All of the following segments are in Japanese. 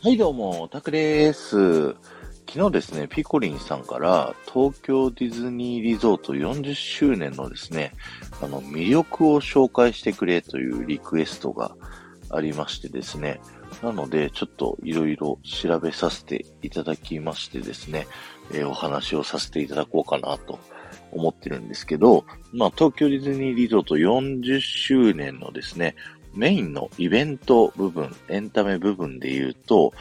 はい、どうも、タクです。昨日ですね、ピコリンさんから東京ディズニーリゾート40周年のですね、あの、魅力を紹介してくれというリクエストがありましてですね、なので、ちょっといろいろ調べさせていただきましてですね、えー、お話をさせていただこうかなと思ってるんですけど、まあ、東京ディズニーリゾート40周年のですね、メインのイベント部分、エンタメ部分で言うと、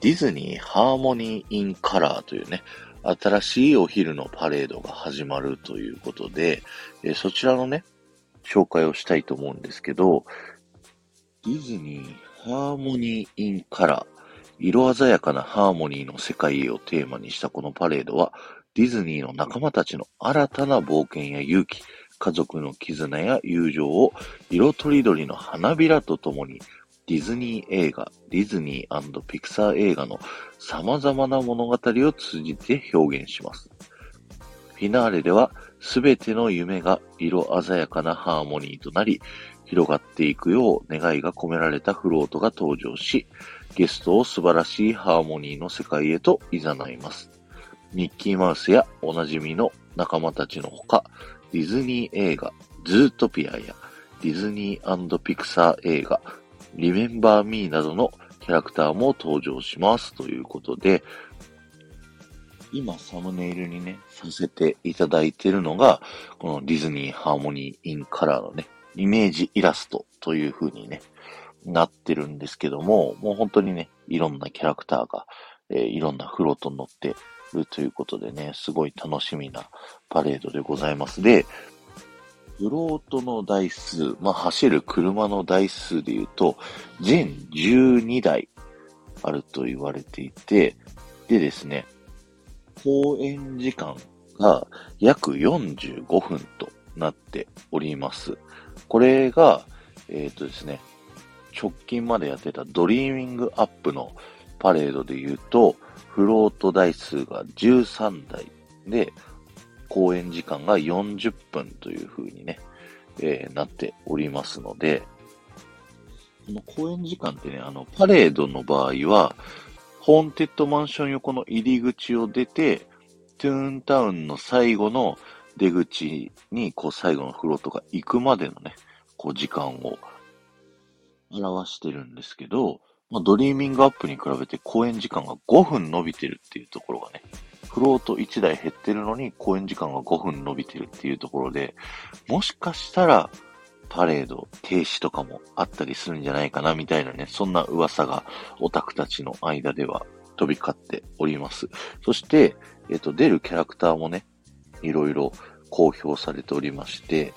ディズニーハーモニーインカラーというね、新しいお昼のパレードが始まるということで、えそちらのね、紹介をしたいと思うんですけど、ディズニーハーモニーインカラー、色鮮やかなハーモニーの世界をテーマにしたこのパレードは、ディズニーの仲間たちの新たな冒険や勇気、家族の絆や友情を色とりどりの花びらとともにディズニー映画、ディズニーピクサー映画の様々な物語を通じて表現します。フィナーレでは、すべての夢が色鮮やかなハーモニーとなり、広がっていくよう願いが込められたフロートが登場し、ゲストを素晴らしいハーモニーの世界へと誘います。ミッキーマウスやおなじみの仲間たちのほか、ディズニー映画、ズートピアやディズニーピクサー映画、リメンバーミーなどのキャラクターも登場しますということで、今サムネイルにね、させていただいているのが、このディズニーハーモニーインカラーのね、イメージイラストという風にね、なってるんですけども、もう本当にね、いろんなキャラクターが、え、いろんなフロートに乗ってるということでね、すごい楽しみなパレードでございます。で、フロートの台数、まあ、走る車の台数で言うと、全12台あると言われていて、でですね、公演時間が約45分となっております。これが、えっ、ー、とですね、直近までやってたドリーミングアップのパレードで言うと、フロート台数が13台で、公演時間が40分という風にね、えー、なっておりますので、この公演時間ってね、あの、パレードの場合は、ホーンテッドマンション横の入り口を出て、トゥーンタウンの最後の出口に、こう、最後のフロートが行くまでのね、こう、時間を表してるんですけど、まあ、ドリーミングアップに比べて公演時間が5分伸びてるっていうところがね、フロート1台減ってるのに公演時間が5分伸びてるっていうところで、もしかしたらパレード停止とかもあったりするんじゃないかなみたいなね、そんな噂がオタクたちの間では飛び交っております。そして、えっ、と、出るキャラクターもね、いろいろ公表されておりまして、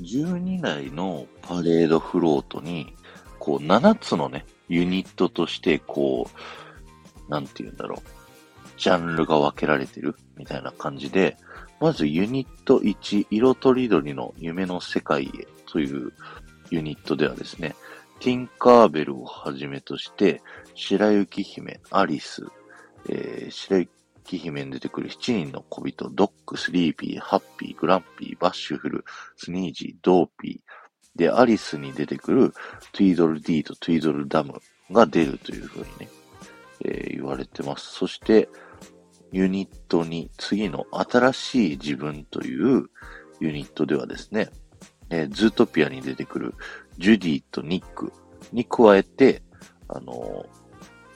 12台のパレードフロートに、こう、7つのね、ユニットとして、こう、なんて言うんだろう。ジャンルが分けられてるみたいな感じで、まずユニット1、色とりどりの夢の世界へというユニットではですね、ティンカーベルをはじめとして、白雪姫、アリス、えー、白雪姫に出てくる7人の小人、ドック、スリーピー、ハッピー、グランピー、バッシュフル、スニージー、ドーピー、で、アリスに出てくるトゥイドル D とトゥイドルダムが出るという風にね、えー、言われてます。そして、ユニットに次の新しい自分というユニットではですね、えー、ズートピアに出てくるジュディとニックに加えて、あの、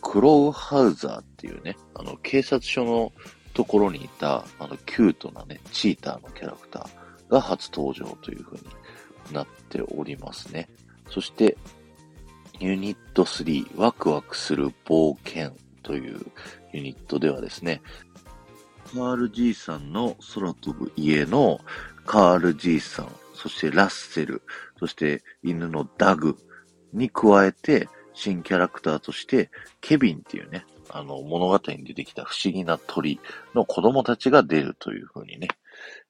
クロウハウザーっていうね、あの、警察署のところにいた、あの、キュートなね、チーターのキャラクターが初登場という風になっておりますね。そして、ユニット3、ワクワクする冒険というユニットではですね、カール G さんの空飛ぶ家のカール G さん、そしてラッセル、そして犬のダグに加えて、新キャラクターとして、ケビンっていうね、あの、物語に出てきた不思議な鳥の子供たちが出るという風にね、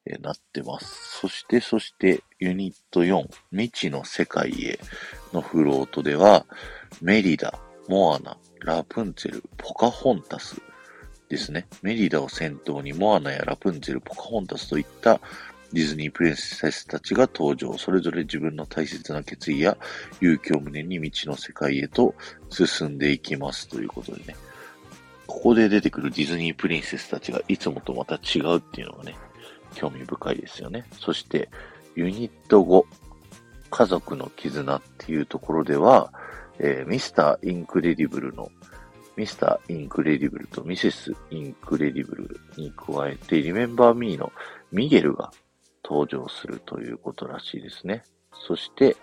え、なってます。そして、そして、ユニット4、未知の世界へのフロートでは、メリダ、モアナ、ラプンツェル、ポカホンタスですね。メリダを先頭にモアナやラプンツェル、ポカホンタスといったディズニープリンセスたちが登場。それぞれ自分の大切な決意や勇気を胸に未知の世界へと進んでいきますということでね。ここで出てくるディズニープリンセスたちがいつもとまた違うっていうのがね、興味深いですよね。そして、ユニット5、家族の絆っていうところでは、えー、ミスター・インクレディブルのミスター・インクレディブルとミセス・インクレディブルに加えて、リメンバー・ミーのミゲルが登場するということらしいですね。そして、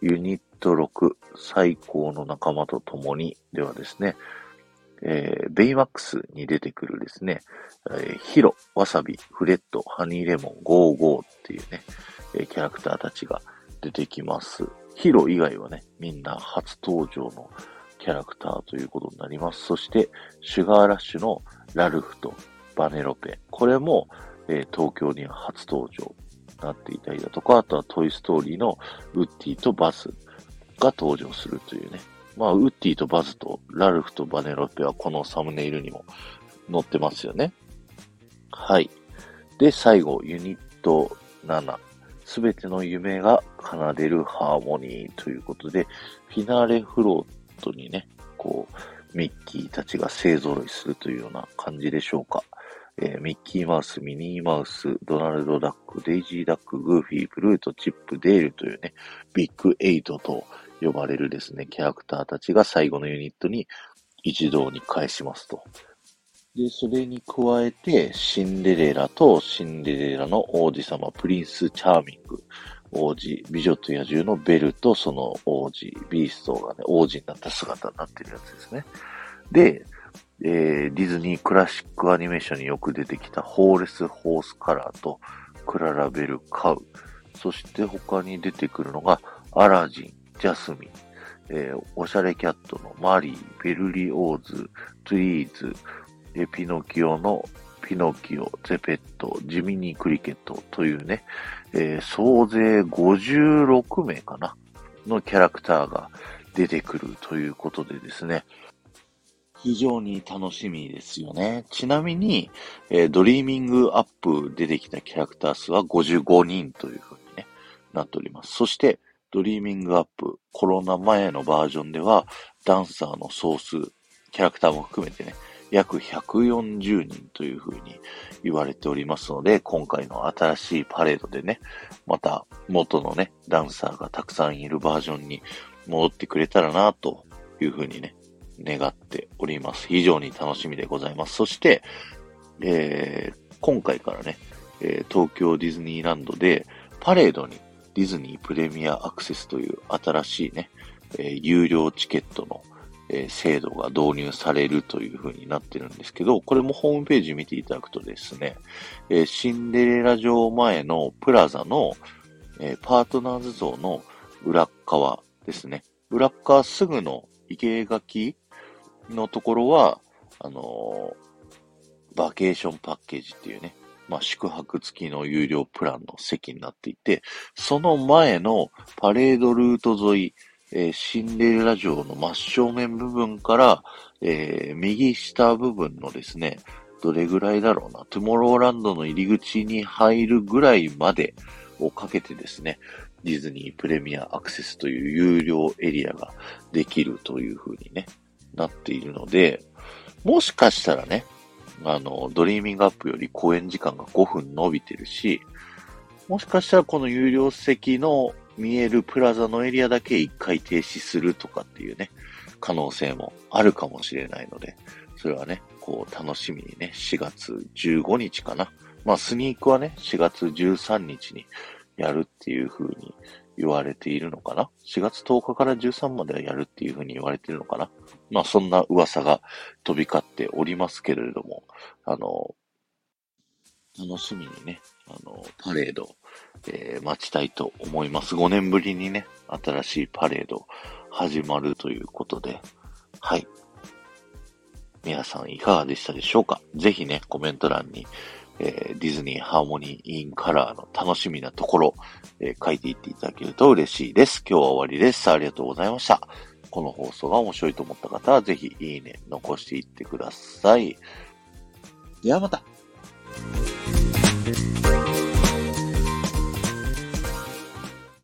ユニット6、最高の仲間と共にではですね、えー、ベイマックスに出てくるですね、えー、ヒロ、ワサビ、フレット、ハニーレモン、ゴーゴーっていうね、えー、キャラクターたちが出てきます。ヒロ以外はね、みんな初登場のキャラクターということになります。そして、シュガーラッシュのラルフとバネロペ。これも、えー、東京には初登場なっていたりだとか、あとはトイストーリーのウッディとバズが登場するというね。まあ、ウッディとバズとラルフとバネロペはこのサムネイルにも載ってますよね。はい。で、最後、ユニット7。すべての夢が奏でるハーモニーということで、フィナーレフロートにね、こう、ミッキーたちが勢揃いするというような感じでしょうか。えー、ミッキーマウス、ミニーマウス、ドナルドダック、デイジーダック、グーフィー、プルート、チップ、デールというね、ビッグエイトと呼ばれるですね、キャラクターたちが最後のユニットに一堂に会しますと。で、それに加えて、シンデレラとシンデレラの王子様、プリンス・チャーミング、王子、美女と野獣のベルとその王子、ビーストがね、王子になった姿になってるやつですね。で、えー、ディズニークラシックアニメーションによく出てきたホーレス・ホースカラーとクララベル・カウ。そして他に出てくるのがアラジン、ジャスミン、えー、おしゃれキャットのマリー、ベルリオーズ、トゥルーズ、えピノキオのピノキオ、ゼペット、ジミニクリケットというね、えー、総勢56名かなのキャラクターが出てくるということでですね、非常に楽しみですよね。ちなみに、えー、ドリーミングアップ出てきたキャラクター数は55人というふうに、ね、なっております。そして、ドリーミングアップコロナ前のバージョンでは、ダンサーの総数、キャラクターも含めてね、約140人というふうに言われておりますので、今回の新しいパレードでね、また元のね、ダンサーがたくさんいるバージョンに戻ってくれたらなというふうにね、願っております。非常に楽しみでございます。そして、えー、今回からね、えー、東京ディズニーランドでパレードにディズニープレミアアクセスという新しいね、えー、有料チケットの、えー、制度が導入されるという風になってるんですけど、これもホームページ見ていただくとですね、えー、シンデレラ城前のプラザの、えパートナーズ像の裏側ですね。裏側すぐの生垣のところは、あの、バケーションパッケージっていうね、まあ、宿泊付きの有料プランの席になっていて、その前のパレードルート沿い、えー、シンデレラ城の真正面部分から、えー、右下部分のですね、どれぐらいだろうな、トゥモローランドの入り口に入るぐらいまでをかけてですね、ディズニープレミアアクセスという有料エリアができるという風にね、なっているので、もしかしたらね、あの、ドリーミングアップより公演時間が5分伸びてるし、もしかしたらこの有料席の見えるプラザのエリアだけ一回停止するとかっていうね、可能性もあるかもしれないので、それはね、こう楽しみにね、4月15日かな。まあスニークはね、4月13日にやるっていう風に言われているのかな ?4 月10日から13まではやるっていう風に言われているのかな？まあそんな噂が飛び交っておりますけれども、あの、楽しみにね、あの、パレード、えー、待ちたいと思います。5年ぶりにね、新しいパレード始まるということで、はい。皆さんいかがでしたでしょうか？ぜひね、コメント欄にえー、ディズニーハーモニーインカラーの楽しみなところ、えー、書いていっていただけると嬉しいです。今日は終わりです。ありがとうございました。この放送が面白いと思った方は、ぜひいいね、残していってください。ではまた。